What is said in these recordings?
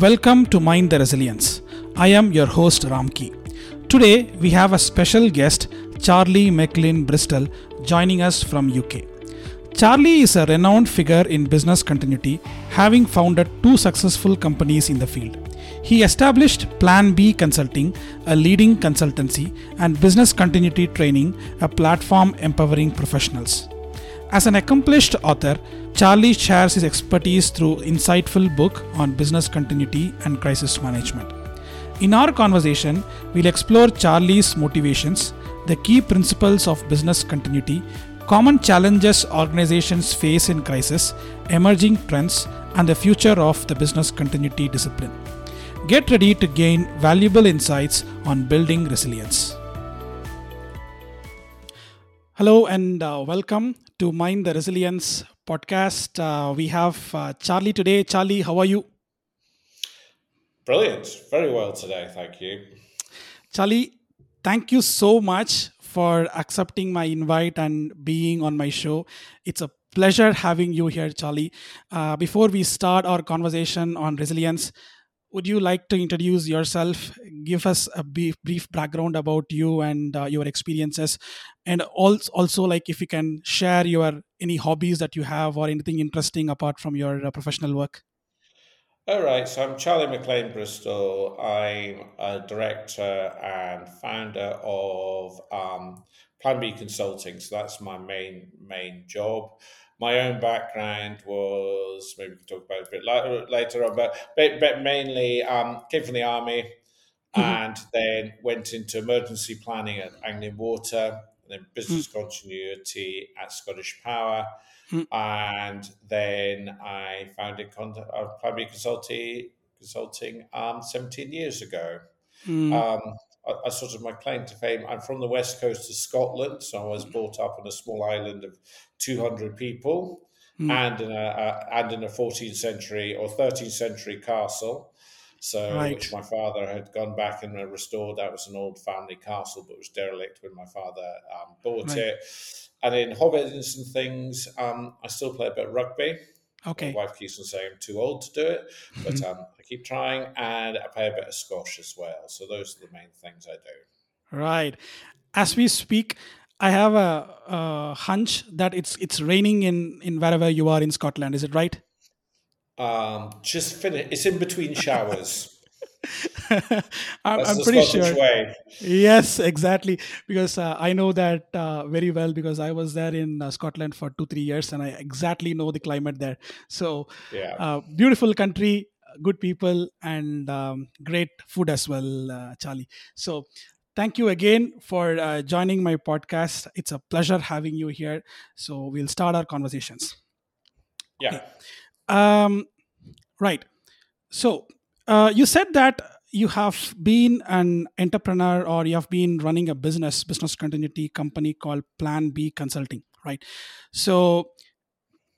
Welcome to Mind the Resilience. I am your host Ramki. Today we have a special guest, Charlie Maclean Bristol, joining us from UK. Charlie is a renowned figure in business continuity, having founded two successful companies in the field. He established Plan B Consulting, a leading consultancy, and Business Continuity Training, a platform empowering professionals. As an accomplished author, Charlie shares his expertise through insightful book on business continuity and crisis management. In our conversation, we'll explore Charlie's motivations, the key principles of business continuity, common challenges organizations face in crisis, emerging trends, and the future of the business continuity discipline. Get ready to gain valuable insights on building resilience. Hello and uh, welcome to Mind the Resilience podcast. Uh, we have uh, Charlie today. Charlie, how are you? Brilliant. Very well today. Thank you. Charlie, thank you so much for accepting my invite and being on my show. It's a pleasure having you here, Charlie. Uh, before we start our conversation on resilience, would you like to introduce yourself give us a brief, brief background about you and uh, your experiences and also, also like if you can share your any hobbies that you have or anything interesting apart from your uh, professional work? All right so i'm charlie maclean bristol. I'm a director and founder of um, plan b consulting so that's my main main job. My own background was maybe we can talk about it a bit later on, but but, mainly um, came from the army mm-hmm. and then went into emergency planning at Anglian Water, and then business mm-hmm. continuity at Scottish Power, mm-hmm. and then I founded Con- uh, Plan B Consulting consulting um, 17 years ago. Mm. Um, I, sort of my claim to fame. I'm from the west coast of Scotland, so I was brought up on a small island of 200 people, mm. and in a, a, and in a 14th century or 13th century castle. So, right. which my father had gone back and restored. That was an old family castle, but was derelict when my father um, bought right. it. And in hobbies and things, um, I still play a bit of rugby. Okay. My wife keeps on saying I'm too old to do it, but mm-hmm. um, I keep trying, and I play a bit of squash as well. So those are the main things I do. Right. As we speak, I have a, a hunch that it's it's raining in in wherever you are in Scotland. Is it right? Um, just finish. It's in between showers. I'm, I'm pretty sure. Way. Yes, exactly. Because uh, I know that uh, very well because I was there in uh, Scotland for two, three years and I exactly know the climate there. So, yeah. Uh, beautiful country, good people, and um, great food as well, uh, Charlie. So, thank you again for uh, joining my podcast. It's a pleasure having you here. So, we'll start our conversations. Yeah. Okay. Um, right. So, uh, you said that you have been an entrepreneur or you have been running a business, business continuity company called Plan B Consulting, right? So,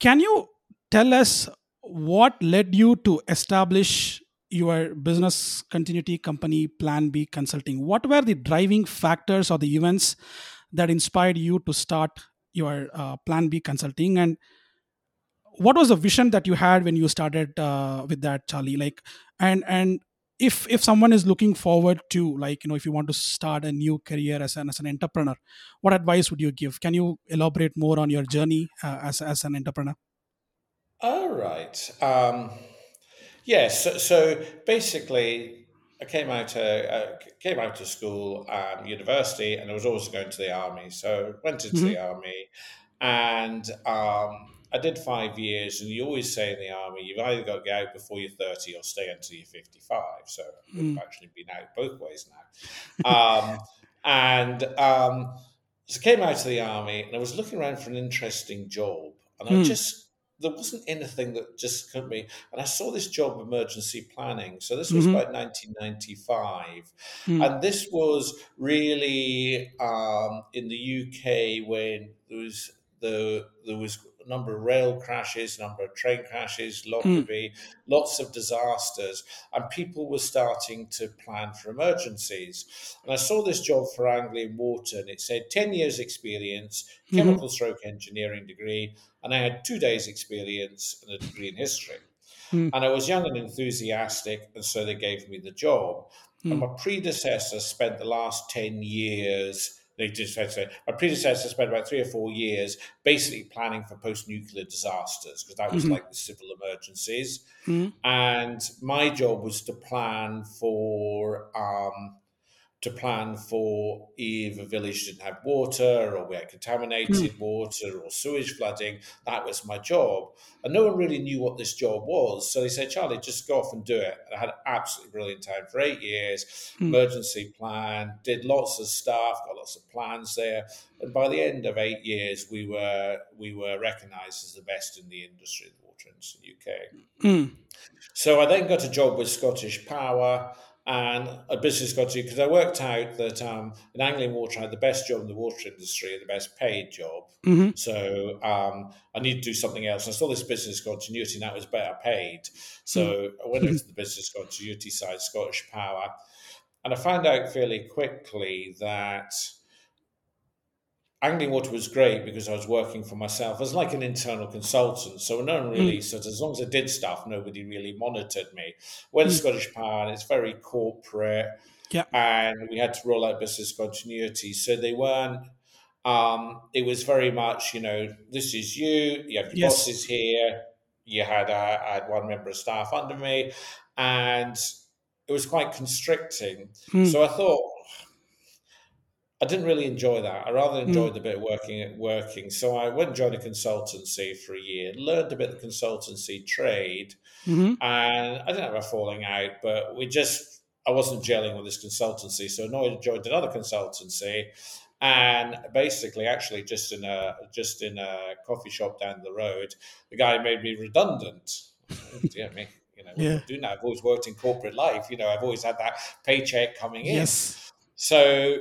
can you tell us what led you to establish your business continuity company, Plan B Consulting? What were the driving factors or the events that inspired you to start your uh, Plan B Consulting? And what was the vision that you had when you started uh, with that, Charlie? Like, and and if if someone is looking forward to like you know if you want to start a new career as an as an entrepreneur what advice would you give can you elaborate more on your journey uh, as as an entrepreneur all right um yes so, so basically I came out to uh, came out to school, um, university, and I was also going to the army. So went into mm-hmm. the army, and um, I did five years, and you always say in the army, you've either got to get out before you're 30 or stay until you're 55. So mm. I've actually been out both ways now. Um, and um, so I came out of the army, and I was looking around for an interesting job, and mm. I just there wasn't anything that just couldn't be. And I saw this job emergency planning. So this was mm-hmm. about 1995. Mm. And this was really um, in the UK when there was the there was number of rail crashes, number of train crashes, mm. lots of disasters, and people were starting to plan for emergencies. And I saw this job for Anglian Water, and it said 10 years experience, mm-hmm. chemical stroke engineering degree, and I had two days experience and a degree in history. Mm. And I was young and enthusiastic, and so they gave me the job. Mm. And my predecessor spent the last 10 years they just say my predecessor spent about three or four years basically planning for post-nuclear disasters because that was mm-hmm. like the civil emergencies mm-hmm. and my job was to plan for um, to plan for if a village didn't have water or we had contaminated mm. water or sewage flooding. That was my job. And no one really knew what this job was. So they said, Charlie, just go off and do it. And I had an absolutely brilliant time for eight years, mm. emergency plan, did lots of stuff, got lots of plans there. And by the end of eight years, we were we were recognized as the best in the industry, the water industry in the UK. Mm. So I then got a job with Scottish Power and a business got to because I worked out that um, in Anglian Water I had the best job in the water industry and the best paid job. Mm-hmm. So um, I need to do something else. I saw this business continuity and that was better paid. So mm-hmm. I went into the business continuity side, Scottish Power, and I found out fairly quickly that Anglian Water was great because I was working for myself as like an internal consultant. So no one really, mm. as long as I did stuff, nobody really monitored me. When mm. Scottish Power, it's very corporate. Yeah. And we had to roll out business continuity. So they weren't, um, it was very much, you know, this is you, you have your yes. bosses here. You had, uh, I had one member of staff under me, and it was quite constricting. Mm. So I thought, I didn't really enjoy that. I rather hmm. enjoyed mm. the bit of working at working. So I went and joined a consultancy for a year, learned a bit of the consultancy trade, mm-hmm. and I didn't have a falling out, but we just I wasn't gelling with this consultancy. So I joined another consultancy, and basically, actually, just in a just in a coffee shop down the road, the guy made me redundant. yeah, me. You know, yeah. do now. I've always worked in corporate life. You know, I've always had that paycheck coming in. Yes. So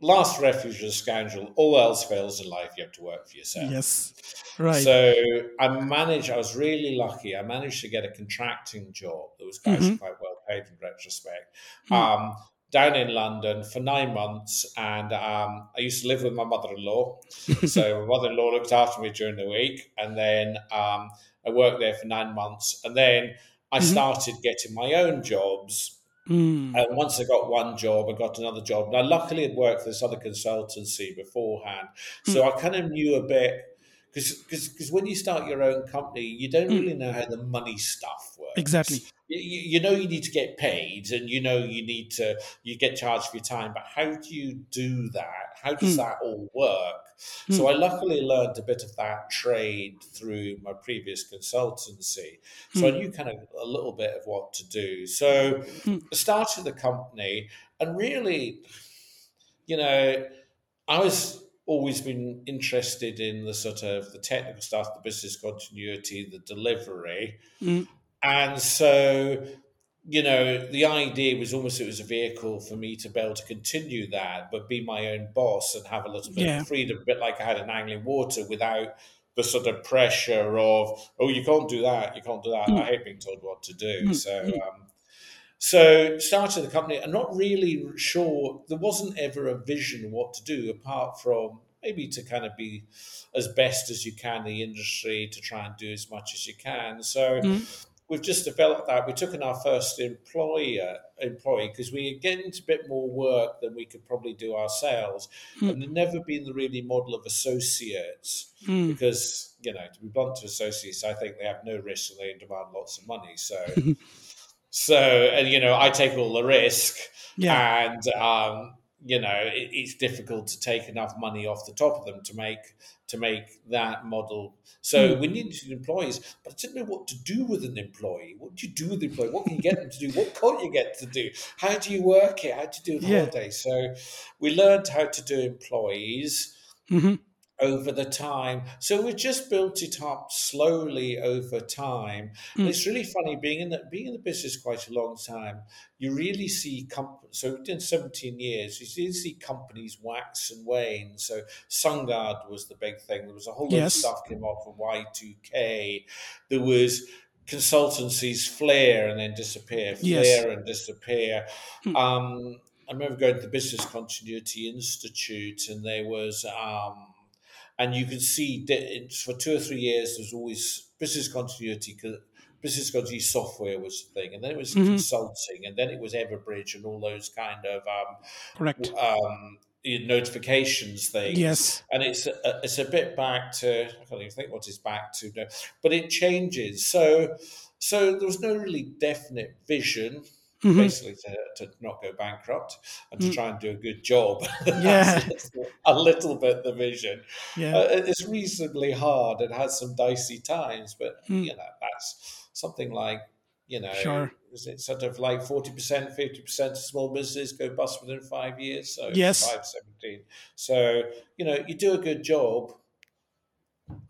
last refuge of a scoundrel. All else fails in life, you have to work for yourself. Yes, right. So I managed. I was really lucky. I managed to get a contracting job that was actually mm-hmm. quite well paid in retrospect. Mm. Um, down in London for nine months, and um, I used to live with my mother-in-law. so my mother-in-law looked after me during the week, and then um, I worked there for nine months, and then I mm-hmm. started getting my own jobs Mm. And once I got one job, I got another job. Now, luckily, I'd worked for this other consultancy beforehand, so mm. I kind of knew a bit. Because when you start your own company, you don't mm. really know how the money stuff works. Exactly. You, you, know you need to get paid, and you know you need to you get charged for your time. But how do you do that? How does mm. that all work? Mm. So I luckily learned a bit of that trade through my previous consultancy. So mm. I knew kind of a little bit of what to do. So mm. I started the company and really, you know, I was always been interested in the sort of the technical stuff, the business continuity, the delivery. Mm. And so you know, the idea was almost it was a vehicle for me to be able to continue that, but be my own boss and have a little bit yeah. of freedom, a bit like I had in Anglian Water without the sort of pressure of, oh, you can't do that, you can't do that. Mm. I hate being told what to do. Mm. So, mm. um, so started the company. I'm not really sure. There wasn't ever a vision what to do apart from maybe to kind of be as best as you can in the industry to try and do as much as you can. So. Mm we've just developed that. We took in our first employer employee because we are getting into a bit more work than we could probably do ourselves, mm. and never been the really model of associates mm. because you know to be blunt to associates, I think they have no risk and they demand lots of money. So. so and you know I take all the risk, yeah. and um, you know it, it's difficult to take enough money off the top of them to make to make that model. So mm. we needed employees, but I didn't know what to do with an employee. What do you do with an employee? What can you get them to do? What can't you get to do? How do you work it? How do you do the yeah. holiday? So we learned how to do employees. Mm-hmm over the time. So we just built it up slowly over time. Mm. It's really funny being in the being in the business quite a long time. You really see companies. So in 17 years, you really see companies wax and wane. So SunGard was the big thing. There was a whole lot yes. of stuff came off from Y2K. There was consultancies flare and then disappear, flare yes. and disappear. Mm. Um, I remember going to the Business Continuity Institute, and there was um, and you can see for two or three years there's always business continuity because business continuity software was the thing, and then it was mm-hmm. consulting, and then it was Everbridge and all those kind of um, correct um, notifications things. Yes, and it's a, it's a bit back to I can't even think what it's back to, but it changes. So so there was no really definite vision. Mm-hmm. Basically, to, to not go bankrupt and to mm. try and do a good job. Yeah, a little bit the vision. Yeah, uh, it's reasonably hard. It has some dicey times, but mm. you know that's something like you know, sure. is it sort of like 40%, 50% of small businesses go bust within five years? So yes. 5, 17. So, you know, you do a good job,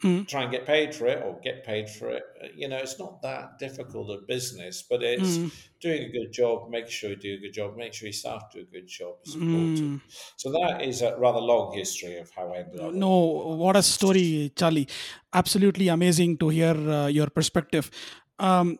mm. try and get paid for it or get paid for it. You know, it's not that difficult a business, but it's mm. doing a good job, making sure you do a good job, make sure your staff do a good job. Mm. So that is a rather long history of how I ended up. No, what a story, Charlie. Absolutely amazing to hear uh, your perspective. Um,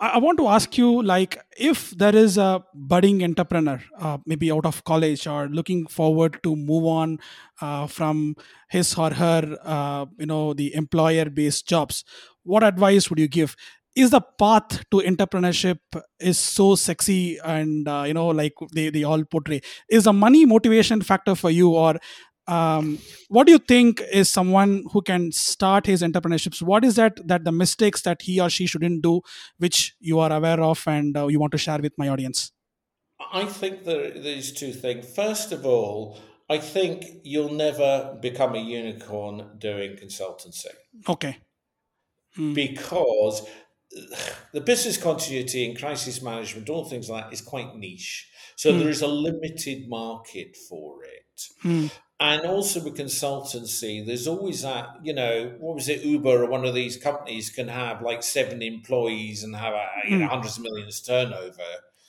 I, want to ask you like if there is a budding entrepreneur uh, maybe out of college or looking forward to move on uh, from his or her uh, you know the employer based jobs what advice would you give? Is the path to entrepreneurship is so sexy and uh, you know like they, they all portray. Is a money motivation factor for you or um, what do you think is someone who can start his entrepreneurships? What is that that the mistakes that he or she shouldn't do which you are aware of and uh, you want to share with my audience? I think there these two things. First of all i think you'll never become a unicorn doing consultancy. Okay. Hmm. because the business continuity and crisis management all things like that is quite niche. So hmm. there is a limited market for it. Hmm and also with consultancy, there's always that, you know, what was it, Uber or one of these companies can have like seven employees and have a, you know, hmm. hundreds of millions turnover.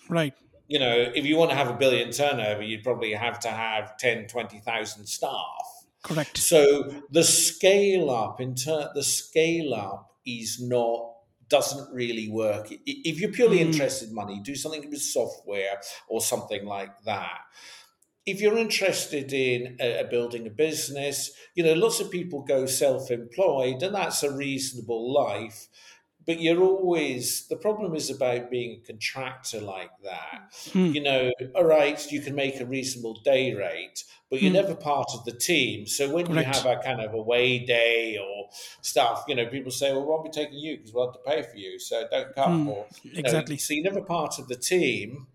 Right. You know, if you want to have a billion turnover, you'd probably have to have 10, 20,000 staff. Correct. So the scale up, in ter- the scale up is not doesn't really work. If you're purely mm. interested in money, do something with software or something like that if you're interested in uh, building a business, you know, lots of people go self employed, and that's a reasonable life. But you're always, the problem is about being a contractor like that. Hmm. You know, all right, you can make a reasonable day rate, but you're hmm. never part of the team. So when Correct. you have a kind of away day or stuff, you know, people say, well, we won't be taking you because we'll have to pay for you. So don't come. Hmm. Or, exactly. Know, so you're never part of the team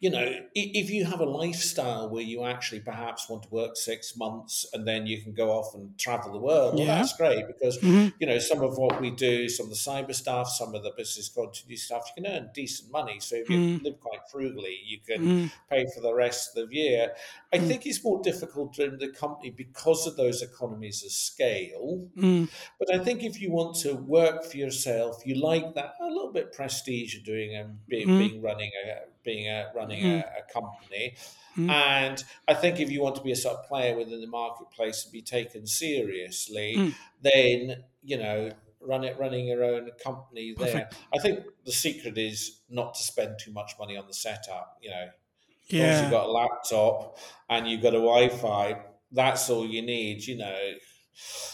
you know, if you have a lifestyle where you actually perhaps want to work six months and then you can go off and travel the world, well, yeah. that's great because, mm-hmm. you know, some of what we do, some of the cyber stuff, some of the business continuity stuff, you can earn decent money. So if you mm. live quite frugally, you can mm. pay for the rest of the year. I mm. think it's more difficult in the company because of those economies of scale. Mm. But I think if you want to work for yourself, you like that a little bit prestige of doing and being, mm. being running a being a running mm. a, a, company. Mm. And I think if you want to be a sort of player within the marketplace and be taken seriously, mm. then you know run it running your own company there. Perfect. I think the secret is not to spend too much money on the setup. You know, yeah. you've got a laptop and you've got a Wi-Fi. That's all you need. You know,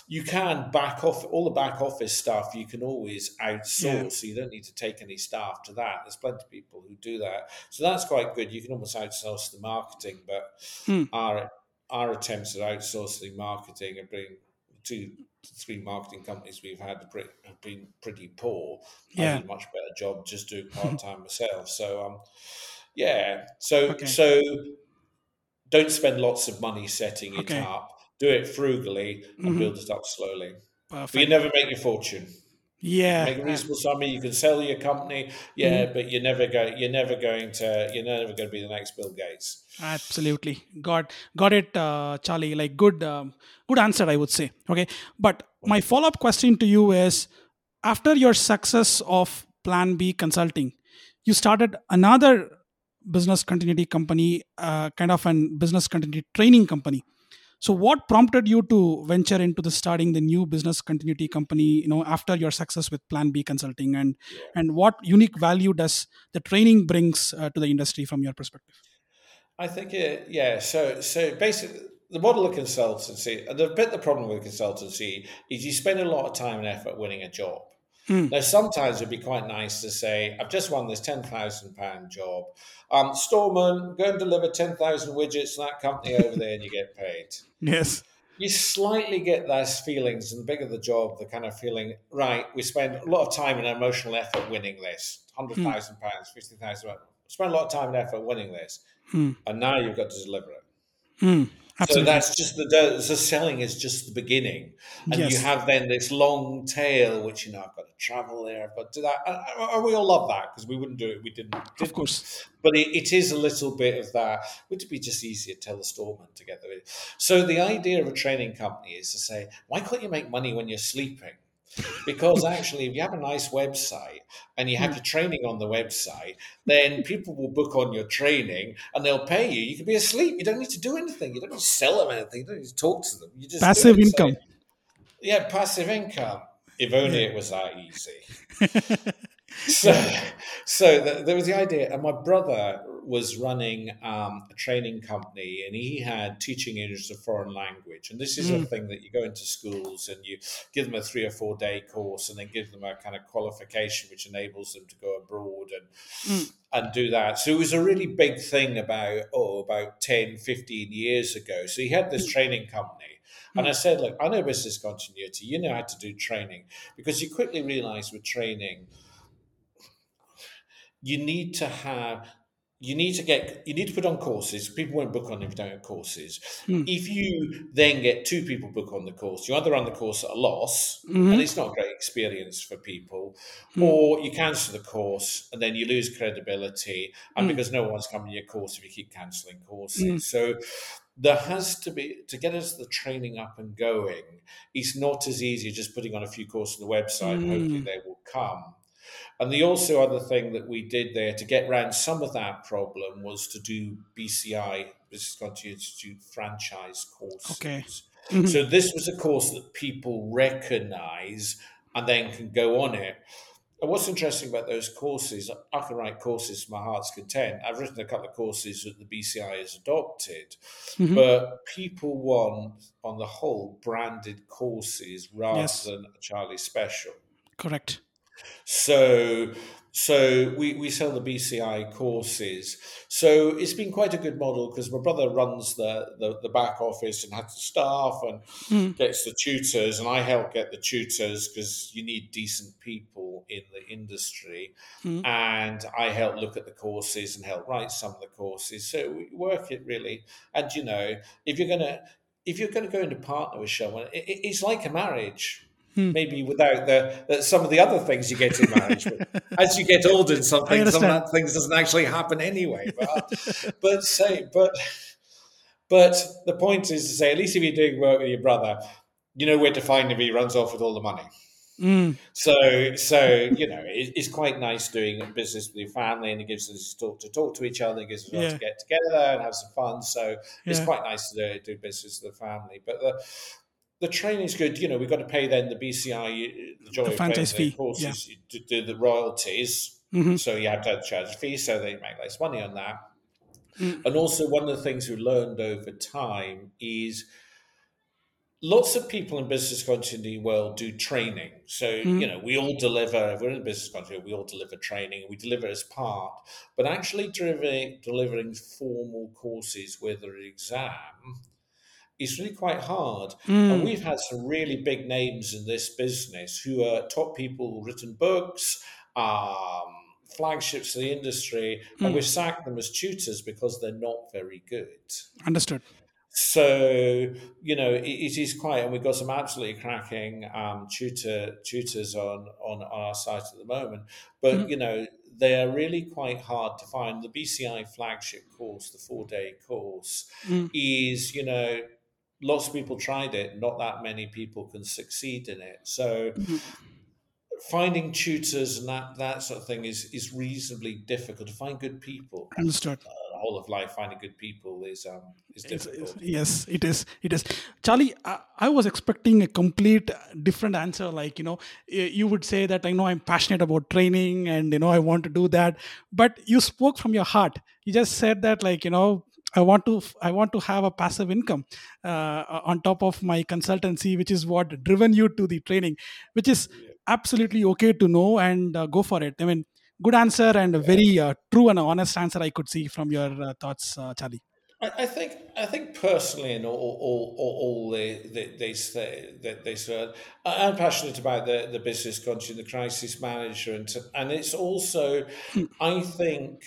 you can back off all the back office stuff you can always outsource yeah. so you don't need to take any staff to that there's plenty of people who do that so that's quite good you can almost outsource the marketing but hmm. our our attempts at outsourcing marketing have been two three marketing companies we've had have been pretty poor yeah. I did a much better job just doing part-time myself so um yeah so okay. so don't spend lots of money setting it okay. up do it frugally and mm-hmm. build it up slowly. Perfect. But you never make your fortune. Yeah, make a reasonable sum. You can sell your company, yeah, mm-hmm. but you're never going. You're never going to. You're never going to be the next Bill Gates. Absolutely, got got it, uh, Charlie. Like good, um, good answer, I would say. Okay, but my follow up question to you is: after your success of Plan B Consulting, you started another business continuity company, uh, kind of an business continuity training company so what prompted you to venture into the starting the new business continuity company you know after your success with plan b consulting? And and what unique value does the training brings uh, to the industry from your perspective? I think it, yeah so so basically the model of consultancy the bit the problem with consultancy is you spend a lot of time and effort winning a job Mm. Now, sometimes it'd be quite nice to say, I've just won this £10,000 job. Um, Storeman, go and deliver 10,000 widgets to that company over there and you get paid. Yes. You slightly get those feelings, and the bigger the job, the kind of feeling, right, we spend a lot of time and emotional effort winning this £100,000, mm. £50,000. Spend a lot of time and effort winning this. Mm. And now you've got to deliver it. Mm. Absolutely. So that's just the, the selling is just the beginning, and yes. you have then this long tail, which you know I've got to travel there, I've got to do that, and we all love that because we wouldn't do it, we didn't, didn't. Of course, but it, it is a little bit of that. Would it be just easier to tell the storeman together? So the idea of a training company is to say, why can't you make money when you're sleeping? Because actually, if you have a nice website and you have hmm. your training on the website, then people will book on your training and they'll pay you. You can be asleep. You don't need to do anything. You don't need to sell them anything. You don't need to talk to them. You just passive income. So, yeah, passive income. If only it was that easy. so, so the, there was the idea, and my brother was running um, a training company, and he had teaching English as a foreign language. And this is mm. a thing that you go into schools and you give them a three or four day course, and then give them a kind of qualification which enables them to go abroad and mm. and do that. So it was a really big thing about oh about 10, 15 years ago. So he had this mm. training company. And I said, look, I know business continuity. You know how to do training because you quickly realize with training you need to have you need to get you need to put on courses people won't book on if you don't have courses mm. if you then get two people book on the course you either run the course at a loss mm-hmm. and it's not a great experience for people mm. or you cancel the course and then you lose credibility and mm. because no one's coming to your course if you keep cancelling courses hmm. so there has to be to get us the training up and going it's not as easy as just putting on a few courses on the website and hopefully hmm. they will come and the also other thing that we did there to get around some of that problem was to do BCI, Business Continuity Institute franchise courses. Okay. Mm-hmm. So this was a course that people recognize and then can go on it. And what's interesting about those courses, I can write courses to my heart's content. I've written a couple of courses that the BCI has adopted, mm-hmm. but people want, on the whole, branded courses rather yes. than a Charlie special. Correct. So so we, we sell the BCI courses. So it's been quite a good model because my brother runs the, the, the, back office and has the staff and mm. gets the tutors, and I help get the tutors because you need decent people in the industry. Mm. And I help look at the courses and help write some of the courses. So we work it really. And you know, if you're gonna if you're going to go into partner with someone, it, it's like a marriage Hmm. Maybe without the, some of the other things you get in marriage. But as you get older in something, some of that things doesn't actually happen anyway. But, but say, but but the point is to say, at least if you're doing work with your brother, you know where to find him. He runs off with all the money. Mm. So, so you know, it, it's quite nice doing business with your family, and it gives us talk to talk to each other, it gives us yeah. to get together and have some fun. So, yeah. it's quite nice to do, do business with the family. But the the training's good. You know, we've got to pay then the BCI, the joy the franchise fee, courses yeah. to do the royalties. Mm-hmm. So you have to have the charge a fee, so they make less money on that. Mm. And also, one of the things we learned over time is lots of people in business continuity world do training. So, mm. you know, we all deliver, if we're in business continuity, we all deliver training, we deliver as part, but actually delivering, delivering formal courses, whether an exam, is really quite hard. Mm. And we've had some really big names in this business who are top people, written books, um, flagships of the industry, mm. and we've sacked them as tutors because they're not very good. Understood. So you know it, it is quite, and we've got some absolutely cracking um, tutor tutors on, on on our site at the moment. But mm. you know they are really quite hard to find. The BCI flagship course, the four day course, mm. is you know lots of people tried it, not that many people can succeed in it. So mm-hmm. finding tutors and that that sort of thing is is reasonably difficult to find good people. Understood. Uh, whole of life finding good people is um is difficult. It's, it's, yes, it is. It is. Charlie, I, I, was expecting a complete different answer. Like you know, you would say that I know I'm passionate about training and you know I want to do that, but you spoke from your heart. You just said that like you know I want to I want to have a passive income uh, on top of my consultancy, which is what driven you to the training, which is absolutely okay to know and uh, go for it. I mean, good answer and a very uh, true and honest answer I could see from your uh, thoughts, uh, Charlie. I, I think I think personally, in all all, all, all the, the, these that they said, I'm passionate about the, the business continuity, the crisis management, and it's also, I think,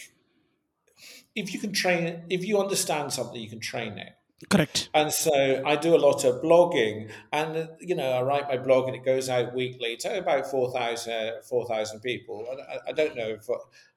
if you can train, if you understand something, you can train it. Correct. And so I do a lot of blogging, and you know I write my blog, and it goes out weekly to about 4,000 4, people. And I, I, don't know if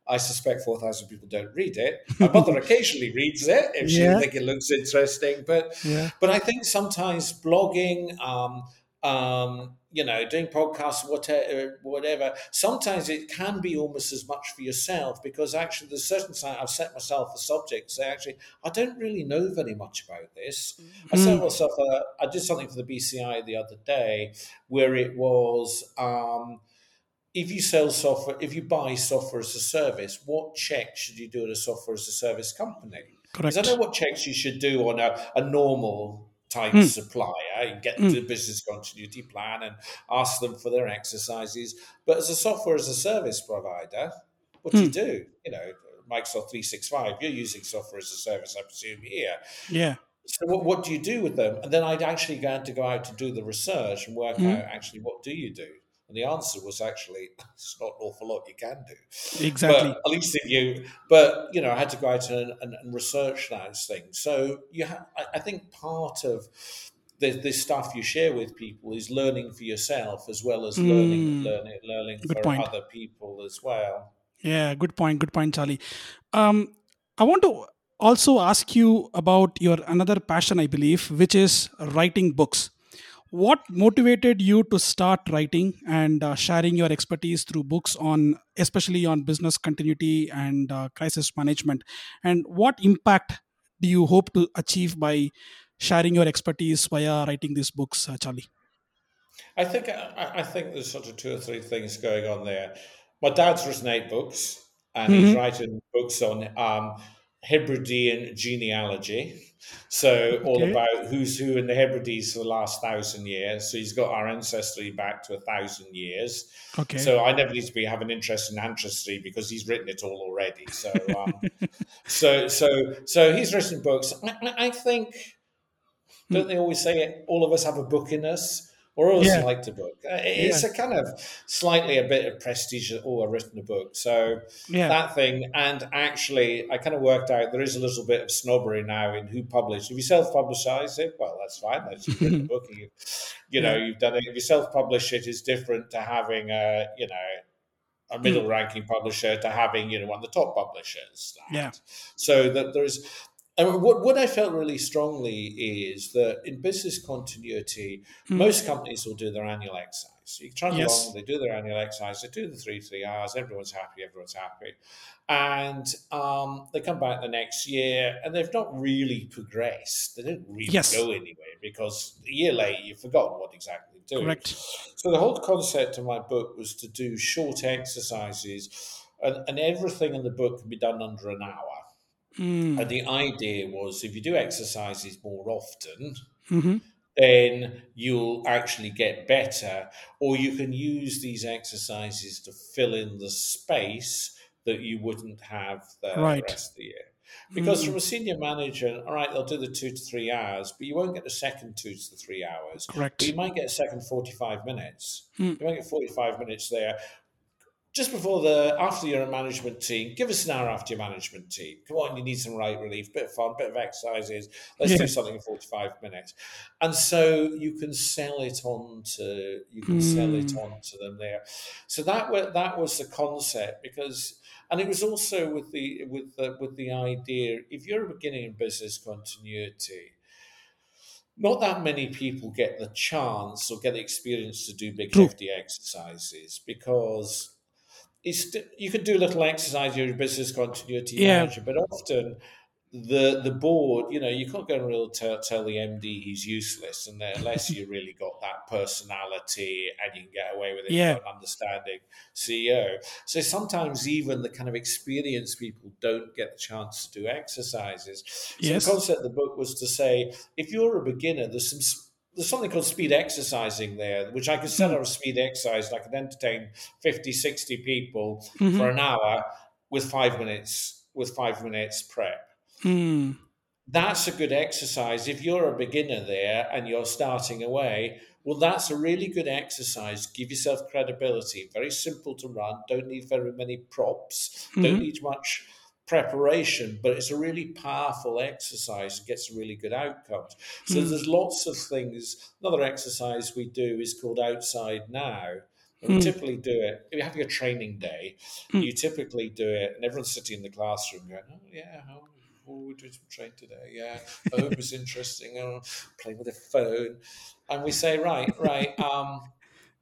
I suspect 4,000 people don't read it. My mother occasionally reads it if she yeah. think it looks interesting. But yeah. but I think sometimes blogging, um, um, you know, doing podcasts, whatever, whatever, sometimes it can be almost as much for yourself because actually there's certain times I've set myself a subject, say, actually, I don't really know very much about this. Mm. I set myself, a, I did something for the BCI the other day where it was, um, if you sell software, if you buy software as a service, what checks should you do at a software as a service company? Because I know what checks you should do on a, a normal type mm. supplier. You get mm. the business continuity plan and ask them for their exercises. But as a software as a service provider, what do mm. you hmm. do? You know, Microsoft 365, you're using software as a service, I presume, here. Yeah. So what, what do you do with them? And then I'd actually go to go out to do the research and work hmm. out actually what do you do? And the answer was actually, it's not an awful lot you can do. Exactly. But at least if you, but you know, I had to go out and, and, and research those things. So you have, I, I think part of the, this stuff you share with people is learning for yourself as well as mm. learning, learning, learning good for point. other people as well. Yeah, good point. Good point, Charlie. Um, I want to also ask you about your another passion, I believe, which is writing books what motivated you to start writing and uh, sharing your expertise through books on especially on business continuity and uh, crisis management? And what impact do you hope to achieve by sharing your expertise via writing these books uh, charlie? I think I, I, think there's sort of two or three things going on there. My dad's written eight books and mm-hmm. he's writing books on um, hebridean genealogy so all okay. about who's who in the Hebrides for the last thousand years. So he's got our ancestry back to a thousand years. Okay. So I never need to be have an interest in ancestry because he's written it all already. So um, so so so he's written books. I, I think don't they always say it? All of us have a book in us or else yeah. liked a book. Uh, it's yeah. a kind of slightly a bit of prestige. Oh, I've written a book, so yeah. that thing. And actually, I kind of worked out there is a little bit of snobbery now in who publishes. If you self-publicize it, well, that's fine. That's you've written a book. You, you know, you've done it. If you self-publish it, is different to having a you know a hmm. middle ranking publisher to having you know one of the top publishers. Yeah. So that there's and what, what I felt really strongly is that in business continuity, mm. most companies will do their annual exercise. You try yes. along, they do their annual exercise, they do the three, three hours, everyone's happy, everyone's happy. And um, they come back the next year and they've not really progressed. They didn't really yes. go anywhere because a year later you've forgotten what exactly to do. Correct. So the whole concept of my book was to do short exercises and, and everything in the book can be done under an hour. Mm. And the idea was if you do exercises more often, mm-hmm. then you'll actually get better, or you can use these exercises to fill in the space that you wouldn't have the, right. rest of the year. Because mm. from a senior manager, all right, they'll do the two to three hours, but you won't get the second two to three hours. Correct. But you might get a second 45 minutes. Mm. You might get 45 minutes there just before the after your management team, give us an hour after your management team. Come on, you need some right relief, bit of fun, bit of exercises. Let's yeah. do something in forty-five minutes, and so you can sell it on to you can mm. sell it hmm. on to them there. So that was that was the concept because, and it was also with the with the with the idea if you're a beginning in business continuity not that many people get the chance or get the experience to do big hefty exercises because it's you can do a little exercise your business continuity yeah. manager, but often the the board, you know, you can't go and really tell, tell the MD he's useless, and unless you really got that personality and you can get away with it, yeah. an understanding CEO. So sometimes even the kind of experienced people don't get the chance to do exercises. So yes. the concept of the book was to say, if you're a beginner, there's some there's something called speed exercising there, which I could set Mm. up a speed exercise and I could entertain 50, 60 people Mhm. for an hour with five minutes with five minutes prep. Mm. That's a good exercise. If you're a beginner there and you're starting away, well, that's a really good exercise. Give yourself credibility. Very simple to run. Don't need very many props. Mhm. Don't need much preparation, but it's a really powerful exercise and gets really good outcomes. So Mm. there's lots of things. Another exercise we do is called outside now. And we Mm. typically do it if you're having a training day. Mm. You typically do it, and everyone's sitting in the classroom going, "Oh yeah, oh, oh, we're doing some training today. Yeah, I hope it's interesting. Oh, playing with a phone." And we say, "Right, right, um,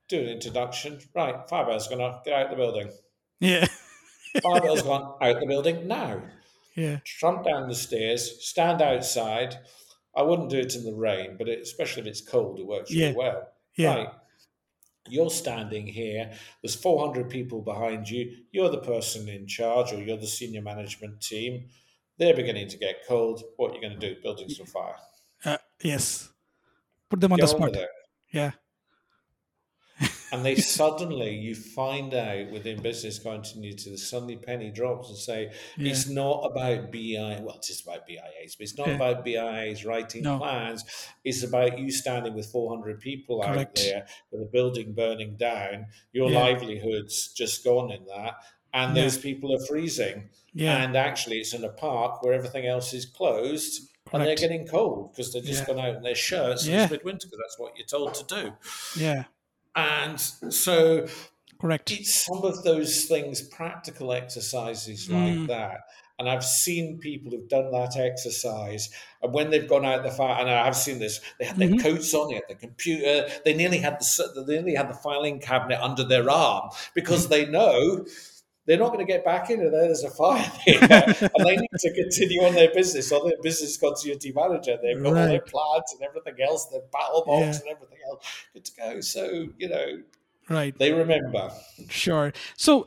do an introduction. Right, Firebell's gonna get out of the building. Yeah. Firebell's gone out the building now. Yeah. Trump down the stairs, stand outside. I wouldn't do it in the rain, but it, especially if it's cold, it works really well. Yeah. Right. You're standing here. There's 400 people behind you. You're the person in charge, or you're the senior management team. They're beginning to get cold. What are you going to do? Building some fire. Uh, yes. Put them on Get the spot. Yeah. And they suddenly, you find out within business continuity, the suddenly penny drops and say, Yeah. it's not about BI, well, it is just about BIAs, but it's not Yeah. about BIAs writing No. plans. It's about you standing with 400 people out there with a building burning down, your Yeah. livelihoods just gone in that, and those people are freezing. And actually, it's in a park where everything else is closed. And they're getting cold because they've just gone out in their shirts and Yeah. it's midwinter because that's what you're told to do. Yeah. And so Correct. it's some of those things, practical exercises like Mm. that. And I've seen people who've done that exercise, and when they've gone out the fire, and I've seen this, they had their Mhm. coats on, they had the computer, they nearly had the they nearly had the filing cabinet under their arm because they know they're not going to get back into there. There's a fire there, and they need to continue on their business. Or their business continuity manager, they've got all their Right. plans and everything else, their battle box Yeah. and everything else, good to go. So you know, Right. they remember. Sure. So,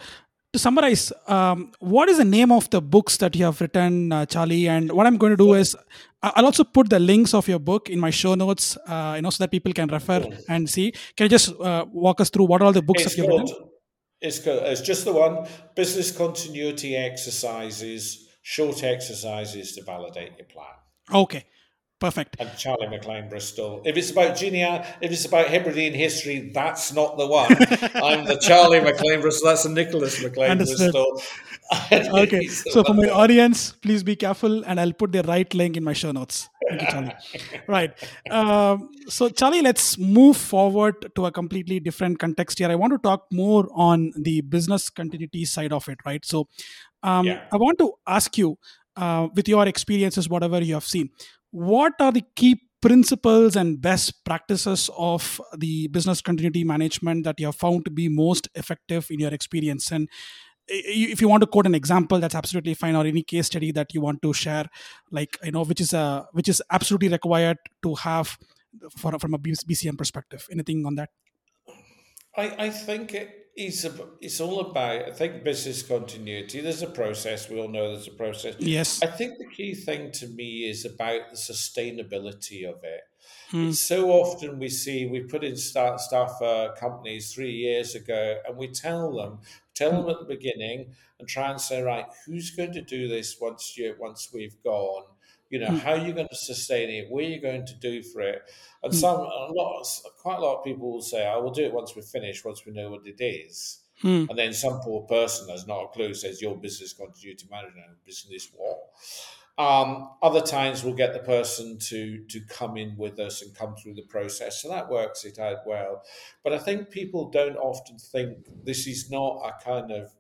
to summarize, um, what is the name of the books that you have written, uh, Charlie? And what I'm going to do is, I'll also put the links of your book in my show notes, uh, you know, so that people can refer and see. Can you just uh, walk us through what are all the books It's that you've written? It's. It's just the one. Business continuity exercises, short exercises to validate your plan. Okay, perfect. And Charlie Maclean Bristol. If it's about genea, if it's about Hebridean history, that's not the one. I'm the Charlie Maclean Bristol. That's the Nicholas Maclean Understood. Bristol. Okay, the so for my audience, please be careful, and I'll put the right link in my show notes. Thank you, Charlie. right. Um, so, Charlie, let's move forward to a completely different context here. I want to talk more on the business continuity side of it, right? So, um, Yeah. I want to ask you, uh, with your experiences, whatever you have seen, what are the key principles and best practices of the business continuity management that you have found to be most effective in your experience? And if you want to quote an example that's absolutely fine or any case study that you want to share like you know which is a which is absolutely required to have for, from a bcm perspective anything on that I, I think it is. It's all about. I think business continuity. There's a process. We all know there's a process. yes I think the key thing to me is about the sustainability of it. Hmm. So often we see we put in start staff uh, companies three years ago, and we tell them, tell them at the beginning, and try and say, right, who's going to do this once you once we've gone? You know, Hmm. how are you going to sustain it? What are you going to do for it? And Hmm. some, a lot, quite a lot of people will say, "I will do it once we're finished, once we know what it is." Hmm. And then some poor person has not a clue says, Your business continuity manager, business what? Um, other times we'll get the person to to come in with us and come through the process. So that works it out well. But I think people don't often think this is not a kind of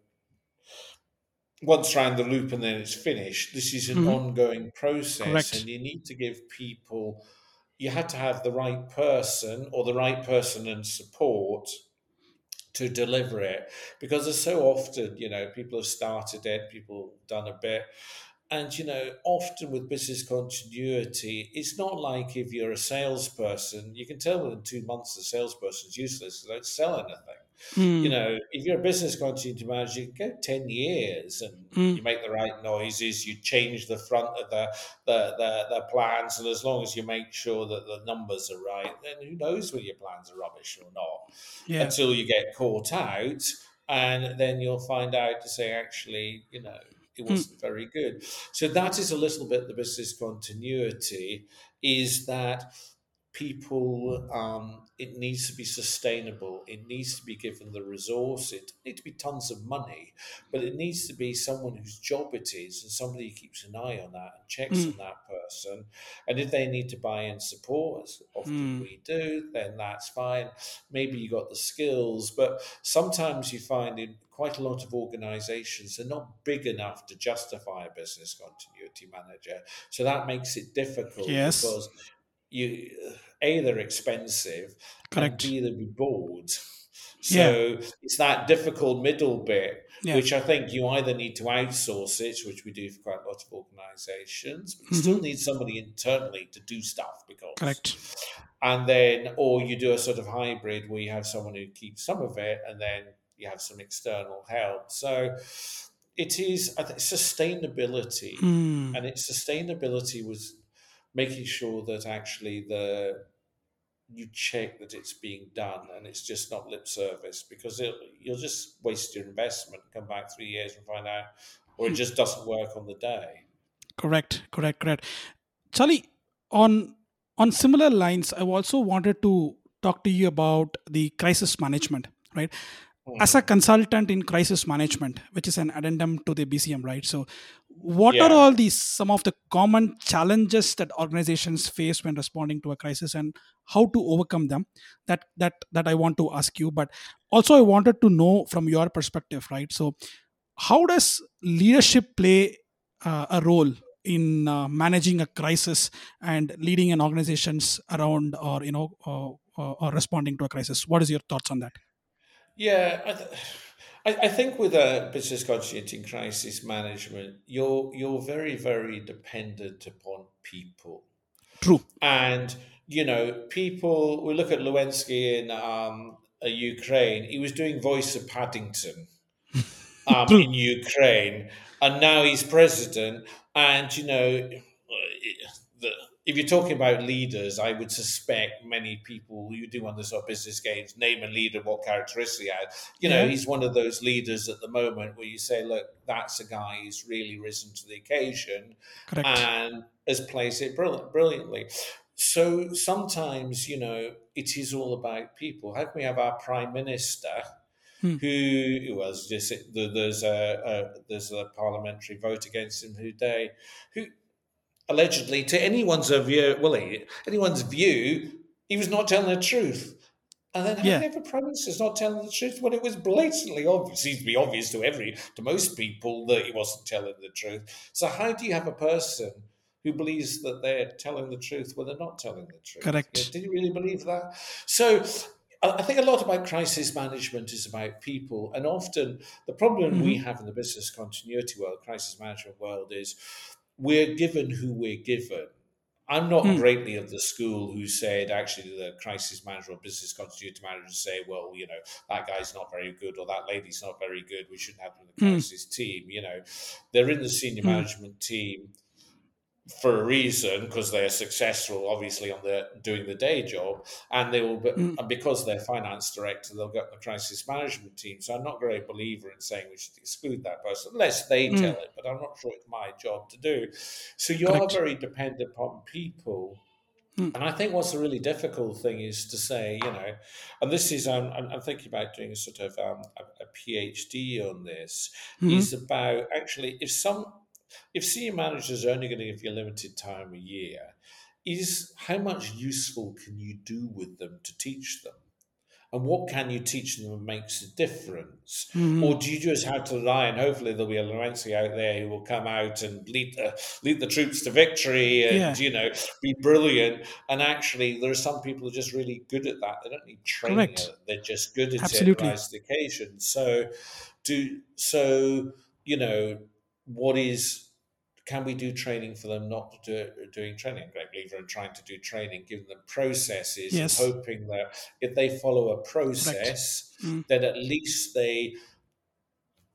once round the loop and then it's finished. This is an Mhm. ongoing process, Correct. and you need to give people. You had to have the right person or the right person and support to deliver it because there's so often you know people have started it people done a bit and you know often with business continuity it's not like if you're a salesperson you can tell within two months the salesperson's useless they don't sell anything You know, if you're a business continuity manager, you can go 10 years and Mm. you make the right noises, you change the front of the, the, the, the plans, and as long as you make sure that the numbers are right, then who knows whether your plans are rubbish or not Yeah. until you get caught out. And then you'll find out to say, actually, you know, it hmm. wasn't very good. So that is a little bit the business continuity is that people um, it needs to be sustainable it needs to be given the resource it need to be tons of money but it needs to be someone whose job it is and somebody who keeps an eye on that and checks Mm. on that person and if they need to buy in support as often Mm. we do then that's fine maybe you got the skills but sometimes you find in quite a lot of organizations they're not big enough to justify a business continuity manager so that makes it difficult Yes. because you a they're expensive Correct. and b they'd be bored so it's that difficult middle bit Yeah. which i think you either need to outsource it which we do for quite a lot of organizations but you still need somebody internally to do stuff because Mm-hmm. Correct. and then or you do a sort of hybrid where you have someone who keeps some of it and then you have some external help so it is I think sustainability Mm. and its sustainability was making sure that actually the you check that it's being done and it's just not lip service because it, you'll just waste your investment come back three years and find out or it hmm. just doesn't work on the day Correct, correct, correct. Charlie, on on similar lines, I also wanted to talk to you about the crisis management, right? As a hmm. consultant in crisis management, which is an addendum to the BCM, right? So, what are all these some of the common challenges that organizations face when responding to a crisis, and how to overcome them? That that that I want to ask you, but also I wanted to know from your perspective, right? So, how does leadership play uh, a role in uh, managing a crisis and leading an organizations around or you know uh, or responding to a crisis what is your thoughts on that Yeah, I, I, think with a business continuity crisis management, you're you're very very dependent upon people, true and you know people. We look at Zelensky in um, uh, Ukraine. He was doing voice of Paddington um, in Ukraine, and now he's president. And you know, the, if you're talking about leaders, I would suspect many people you do on the sort of business games name a leader, what characteristics he had. You know, Yeah. he's one of those leaders at the moment where you say, look, that's a guy who's really risen to the occasion correct and has placed it brilliant, brilliantly. So sometimes, you know, it is all about people. How can we have our prime minister, Hmm. who who was just there's a, a there's a parliamentary vote against him today, who allegedly, to anyone's view, well, anyone's view, he was not telling the truth. And then how Yeah. you a prime minister's not telling the truth when it was blatantly obvious? Seems to be obvious to every to most people that he wasn't telling the truth. So how do you have a person who believes that they're telling the truth when they're not telling the truth? Correct. Yeah, did you really believe that? So I I think a lot about crisis management is about people, and often the problem we mm-hmm. have in the business continuity world, crisis management world, is we're given who we're given. I'm not Mm. greatly of the school who said actually the crisis manager or business continuity manager say, well, you know, that guy's not very good or that lady's not very good. We shouldn't have them in the Mm. crisis team. You know, they're in the senior Mm. management team for a reason because they're successful, obviously, on the doing the day job, and they will, be, Mm. and because they're finance director, they'll get the crisis management team. So I'm not a great believer in saying we should exclude that person unless they Mm. tell it, but I'm not sure it's my job to do. So you Correct. are very dependent upon people. Mm. And I think what's a really difficult thing is to say, you know, and this is, I'm, I'm I'm thinking about doing a sort of um, a, a PhD on this, Mhm. is about actually if some, if senior managers are only going to give you a limited time a year, is how much useful can you do with them to teach them? And what can you teach them that makes a difference? Mhm. Or do you just have to rely and hopefully there'll be a Lorenzi out there who will come out and lead the lead the troops to victory and Yeah. you know be brilliant. And actually there are some people who are just really good at that. They don't need training. Correct. They're just good at Absolutely. it to the occasion. So do so, you know, what is can we do training for them not to do, doing training? Great believer in trying to do training, giving them processes, Yes. and hoping that if they follow a process, Mm. then at least they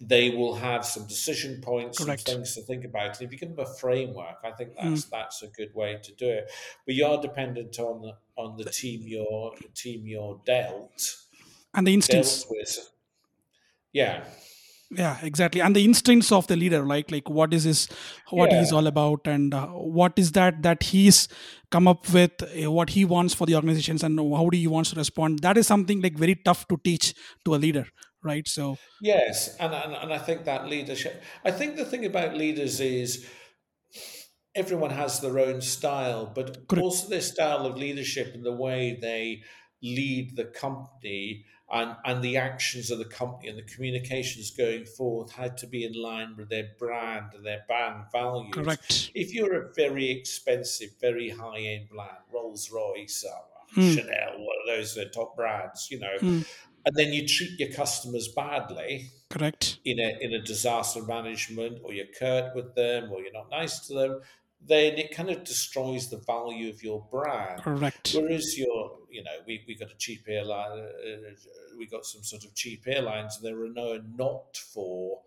they will have some decision points Correct. and things to think about. And if you give them a framework, I think Mm. that's that's a good way to do it. But you are dependent on the on the team you're team you're dealt and the instance. with. Yeah. Yeah exactly and the instincts of the leader like like what is his what he's all about and uh, what is that that he's come up with uh, what he wants for the organizations and how do he wants to respond that is something like very tough to teach to a leader right so Yes, and, and and I think that leadership. I think the thing about leaders is everyone has their own style, but Correct. also their style of leadership and the way they lead the company and and the actions of the company and the communications going forth had to be in line with their brand and their brand values. correct If you're a very expensive, very high end brand, Rolls Royce, uh, Hmm. Chanel, one of those top brands, you know, Hmm. and then you treat your customers badly correct in a in a disaster management, or you're curt with them, or you're not nice to them, then it kind of destroys the value of your brand. correct Whereas you're, you know, we, we got a cheap airline, uh, we got some sort of cheap airlines, and they're renowned not for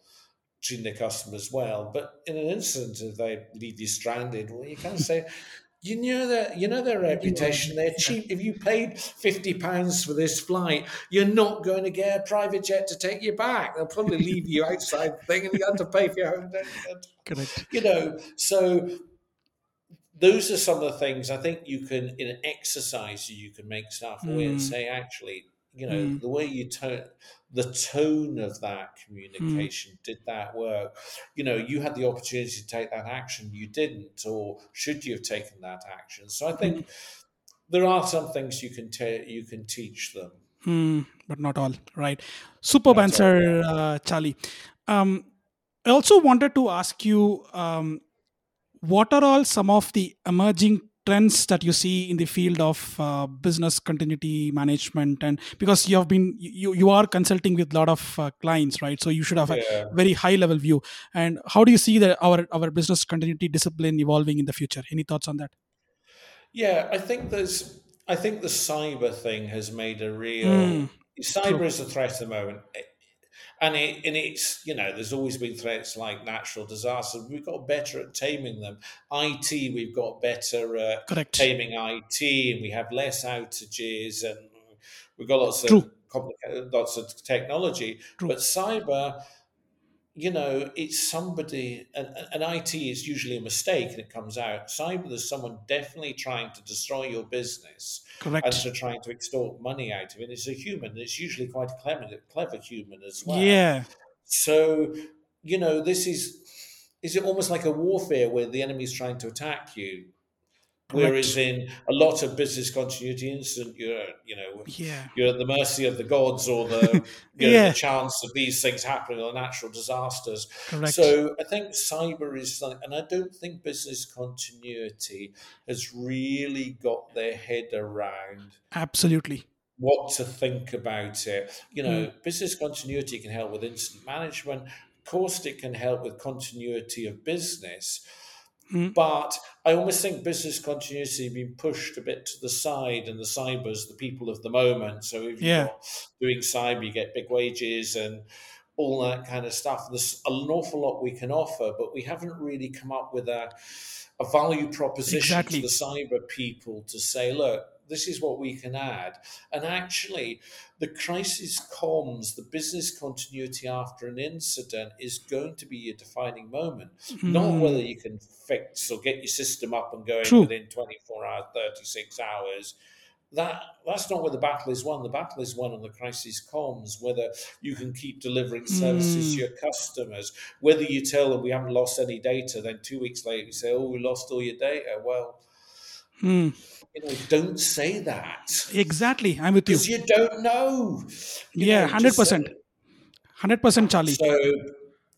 treating their customers well. But in an instance, if they leave you stranded, well, you kind of say, you know that you know their reputation. They're cheap. If you paid fifty pounds for this flight, you're not going to get a private jet to take you back. They'll probably leave you outside the thing, and you have to pay for your own. correct You know, so those are some of the things I think you can in an exercise you can make stuff away and Mm. say actually, you know, Mm. the way you tone the tone of that communication did that work. You know, you had the opportunity to take that action, you didn't, or should you have taken that action? So I think there are some things you can te- you can teach them. Hmm, but not all right superb Not all, answer uh, charlie um, i also wanted to ask you um, what are all some of the emerging trends that you see in the field of uh, business continuity management and because you have been you, you are consulting with a lot of uh, clients right so you should have a very high level view and how do you see that our our business continuity discipline evolving in the future any thoughts on that Yeah, I think there's. I think the cyber thing has made a real. Mm, cyber true. is a threat at the moment, and it and it's you know there's always been threats like natural disasters. We've got better at taming them. IT, we've got better at correct taming IT, and we have less outages, and we've got lots of complicated, lots of technology. True. But cyber, you know, it's somebody, and, and IT is usually a mistake, and it comes out. Cyber, there's someone definitely trying to destroy your business and correct to trying to extort money out of it. It's a human. It's usually quite a clever, clever human as well. yeah So, you know, this is is it almost like a warfare where the enemy's trying to attack you? Whereas in a lot of business continuity incident, you're you know yeah you're at the mercy of the gods or the you know, Yeah. the chance of these things happening or natural disasters. correct So I think cyber is something, and I don't think business continuity has really got their head around absolutely what to think about it. You know, mm. business continuity can help with incident management. Of course, it can help with continuity of business. Mm. But I almost think business continuity has been pushed a bit to the side, and the cybers, the people of the moment. So if you're doing cyber, you get big wages and all that kind of stuff. There's an awful lot we can offer, but we haven't really come up with a, a value proposition Exactly. to the cyber people to say, look, this is what we can add. And actually, the crisis comms, the business continuity after an incident is going to be a defining moment. Not Mm. whether you can fix or get your system up and going True. within 24 hours, 36 hours. That that's not where the battle is won. The battle is won on the crisis comms, whether you can keep delivering services Mm. to your customers, whether you tell them we haven't lost any data, then two weeks later you say, Oh, we lost all your data. Well, Hmm. You know, don't say that. Exactly. I'm with you. Because you don't know. You Yeah, 100%. uh, 100% Charlie. So,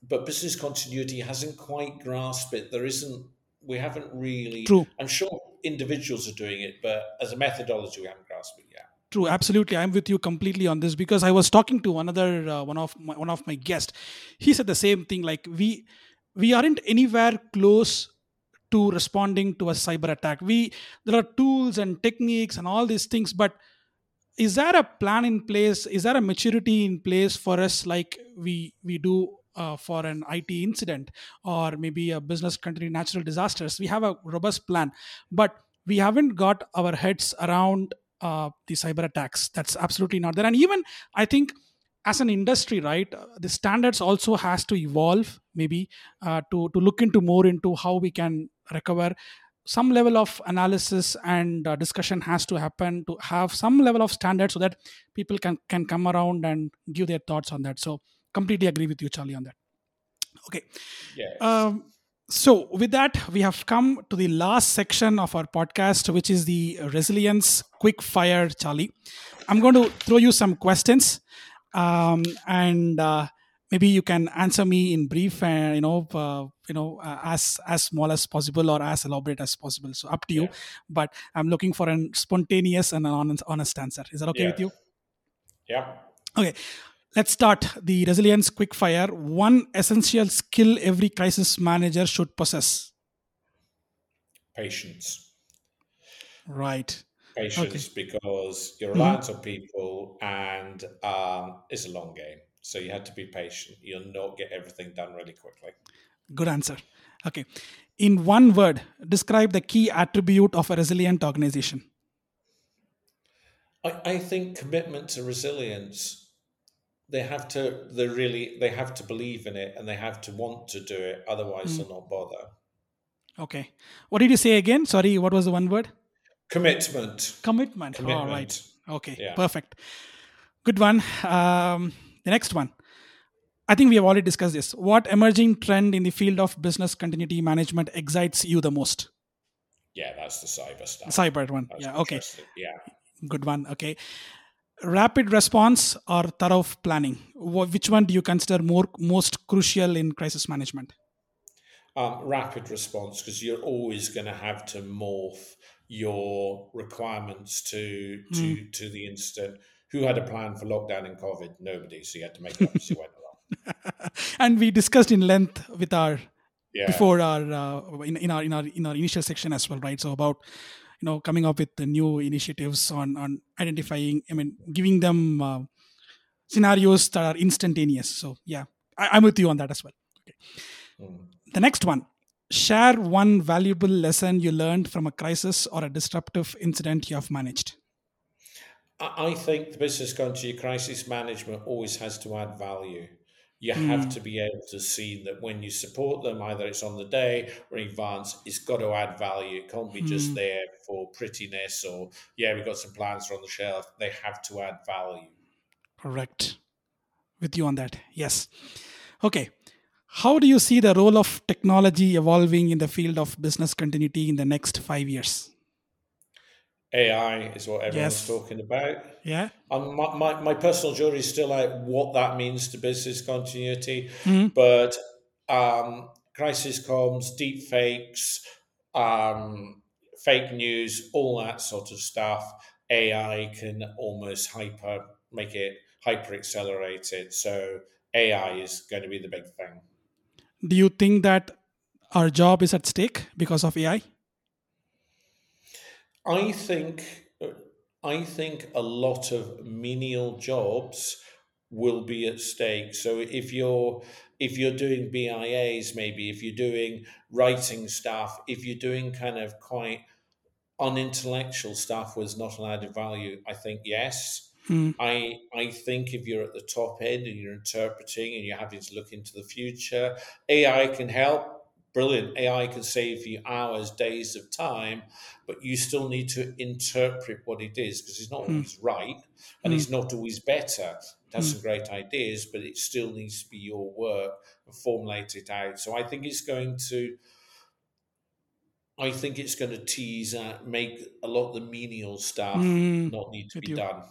but business continuity hasn't quite grasped it. There isn't. We haven't really. True. I'm sure individuals are doing it, but as a methodology, we haven't grasped it yet. True, absolutely. I'm with you completely on this because I was talking to another uh, one of my, one of my guests. He said the same thing. Like we, we aren't anywhere close to responding to a cyber attack. We there are tools and techniques and all these things, but is there a plan in place? Is there a maturity in place for us, like we we do uh, for an IT incident or maybe a business country natural disasters? We have a robust plan, but we haven't got our heads around uh, the cyber attacks. That's absolutely not there. And even I think as an industry, right, uh, the standards also has to evolve maybe uh, to to look into more into how we can recover. Some level of analysis and uh, discussion has to happen to have some level of standard so that people can can come around and give their thoughts on that. So completely agree with you charlie on that. Okay. Yes. um, so with that we have come to the last section of our podcast which is the resilience quick fire charlie. I'm going to throw you some questions um, and uh, maybe you can answer me in brief and you know uh, you know uh, as as small as possible or as elaborate as possible so up to you Yeah. but i'm looking for a spontaneous and an honest, answer is that okay Yeah. with you yeah. okay let's start the resilience quickfire one essential skill every crisis manager should possess Patience. right Patience because you're Mhm. reliant on people and um, it's a long game. So you had to be patient. You'll not get everything done really quickly. good answer okay in one word describe the key attribute of a resilient organization I, I think commitment to resilience. They have to. They really. They have to believe in it, and they have to want to do it. Otherwise, they'll not bother. okay what did you say again sorry what was the one word Commitment. commitment, Commitment. all right okay Yeah. perfect good one um, the next one i think we have already discussed this what emerging trend in the field of business continuity management excites you the most Yeah, that's the cyber stuff. cyber one That's yeah okay. Yeah. good one okay rapid response or thorough planning which one do you consider more most crucial in crisis management um, rapid response because you're always going to have to morph your requirements to to Hmm. to the incident. Who had a plan for lockdown in COVID? Nobody. So you had to make it up as you went along. and we discussed in length with our Yeah. before our uh, in, in our in our in our initial section as well right so about you know coming up with the new initiatives on on identifying i mean giving them uh, scenarios that are instantaneous so yeah I, i'm with you on that as well Mm. the next one share one valuable lesson you learned from a crisis or a disruptive incident you have managed I think the business continuity crisis management always has to add value. You have hmm. to be able to see that when you support them, either it's on the day or in advance, it's got to add value. It can't be just hmm. there for prettiness or, yeah, we've got some plans on the shelf. They have to add value. correct with you on that yes okay how do you see the role of technology evolving in the field of business continuity in the next five years AI is what everyone's Yes. talking about. yeah Um, my, my, my personal jury is still out what that means to business continuity, Mhm. but um, crisis comms, deep fakes, um, fake news, all that sort of stuff, AI can almost hyper make it hyper accelerated. So AI is going to be the big thing. do you think that our job is at stake because of ai I think I think a lot of menial jobs will be at stake. So if you're if you're doing BIAs, maybe if you're doing writing stuff, if you're doing kind of quite unintellectual stuff with not an added value, I think yes. Hmm. I I think if you're at the top end and you're interpreting and you're having to look into the future, AI can help. Brilliant. AI can save you hours, days of time, but you still need to interpret what it is because it's not hmm. always right and hmm. it's not always better. It has hmm. some great ideas, but it still needs to be your work and formulate it out. So I think it's going to I think it's going to tease out, make a lot of the menial stuff Mm, not need to with be you. done.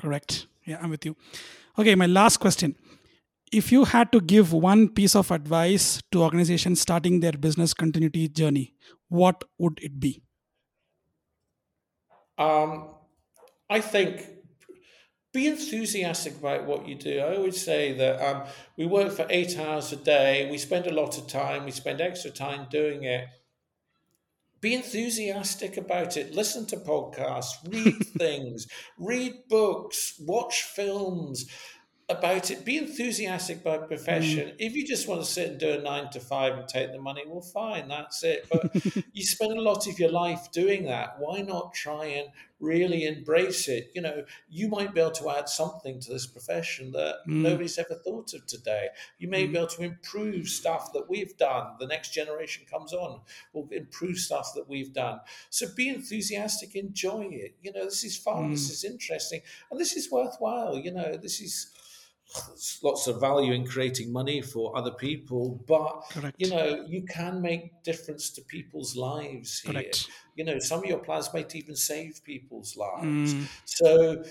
correct yeah i'm with you okay my last question if you had to give one piece of advice to organizations starting their business continuity journey what would it be? Um, I think be enthusiastic about what you do. I always say that um, we work for eight hours a day, we spend a lot of time, we spend extra time doing it. Be enthusiastic about it. Listen to podcasts, read things, read books, watch films about it. Be enthusiastic about profession. Mm. If you just want to sit and do a nine to five and take the money, well, fine, that's it. But you spend a lot of your life doing that. Why not try and really embrace it? You know, you might be able to add something to this profession that mm. nobody's ever thought of today. You may mm. be able to improve stuff that we've done. The next generation comes on will improve stuff that we've done. So be enthusiastic, enjoy it. You know, this is fun, this mm. is interesting, and this is worthwhile. You know, this is lots of value in creating money for other people, but Correct. you know you can make difference to people's lives here. Correct. You know, some of your plans might even save people's lives. Mm. So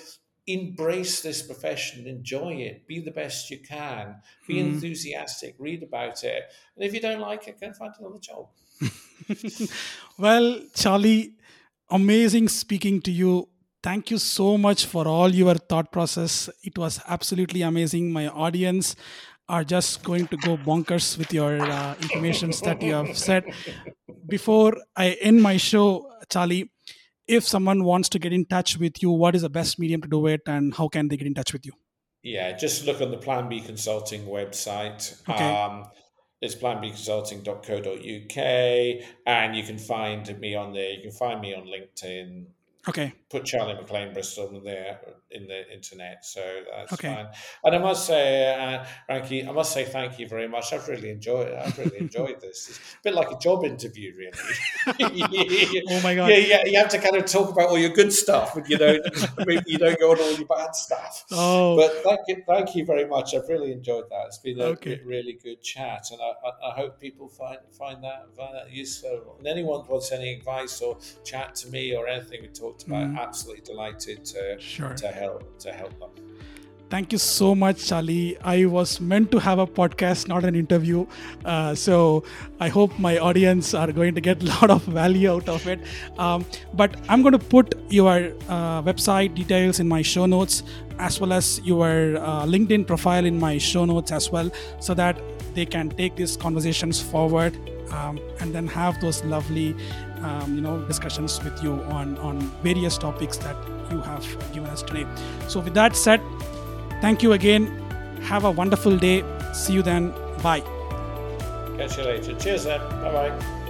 embrace this profession, enjoy it, be the best you can, be mm. enthusiastic, read about it, and if you don't like it, go and find another job. well, Charlie, amazing speaking to you thank you so much for all your thought process. It was absolutely amazing. My audience are just going to go bonkers with your uh, informations that you have said. Before i end my show charlie if someone wants to get in touch with you what is the best medium to do it and how can they get in touch with you? Yeah just look on the plan b consulting website. Okay. Um, it's planbconsulting.co.uk and you can find me on there. You can find me on linkedin Okay. Put Charlie Maclean Bristol in there in the internet, so that's okay. fine. And I must say, uh, Ramki, I must say thank you very much. I've really enjoyed. It. I've really enjoyed this. It's a bit like a job interview, really. oh my god! Yeah, yeah. You have to kind of talk about all your good stuff, but you know, you don't go on all your bad stuff. Oh, but thank you, thank you very much. I've really enjoyed that. It's been a okay. really good chat, and I, I, I, hope people find find that find that useful. And anyone wants any advice or chat to me or anything we talked about, mm. absolutely delighted to sure. to help to help them. Thank you so much, Charlie. I was meant to have a podcast, not an interview. Uh, so I hope my audience are going to get a lot of value out of it. Um, but I'm going to put your uh, website details in my show notes, as well as your uh, LinkedIn profile in my show notes as well, so that they can take these conversations forward um, and then have those lovely um, you know discussions with you on on various topics that you have given us today. So with that said thank you again. Have a wonderful day. See you then. Bye. Catch you later. Cheers then. Bye bye